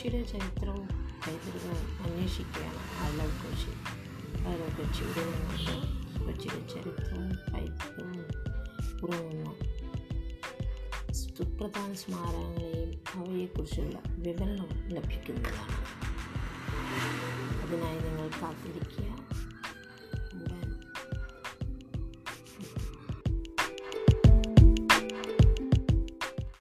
കൊച്ചിയുടെ ചരിത്രവും ചരിത്രവും അന്വേഷിക്കുകയാണ്. ഐ ലവ് കൊച്ചി ആലവ് കൊച്ചിയുടെ നിന്ന് കൊച്ചിയുടെ ചരിത്രവും പൈതൃകവും ഉറങ്ങുന്ന സുപ്രധാന സ്മാരകങ്ങളെയും അവയെക്കുറിച്ചുള്ള വിവരണം ലഭിക്കുന്നതാണ്. അതിനായി നിങ്ങൾ കാത്തിരിക്കുക.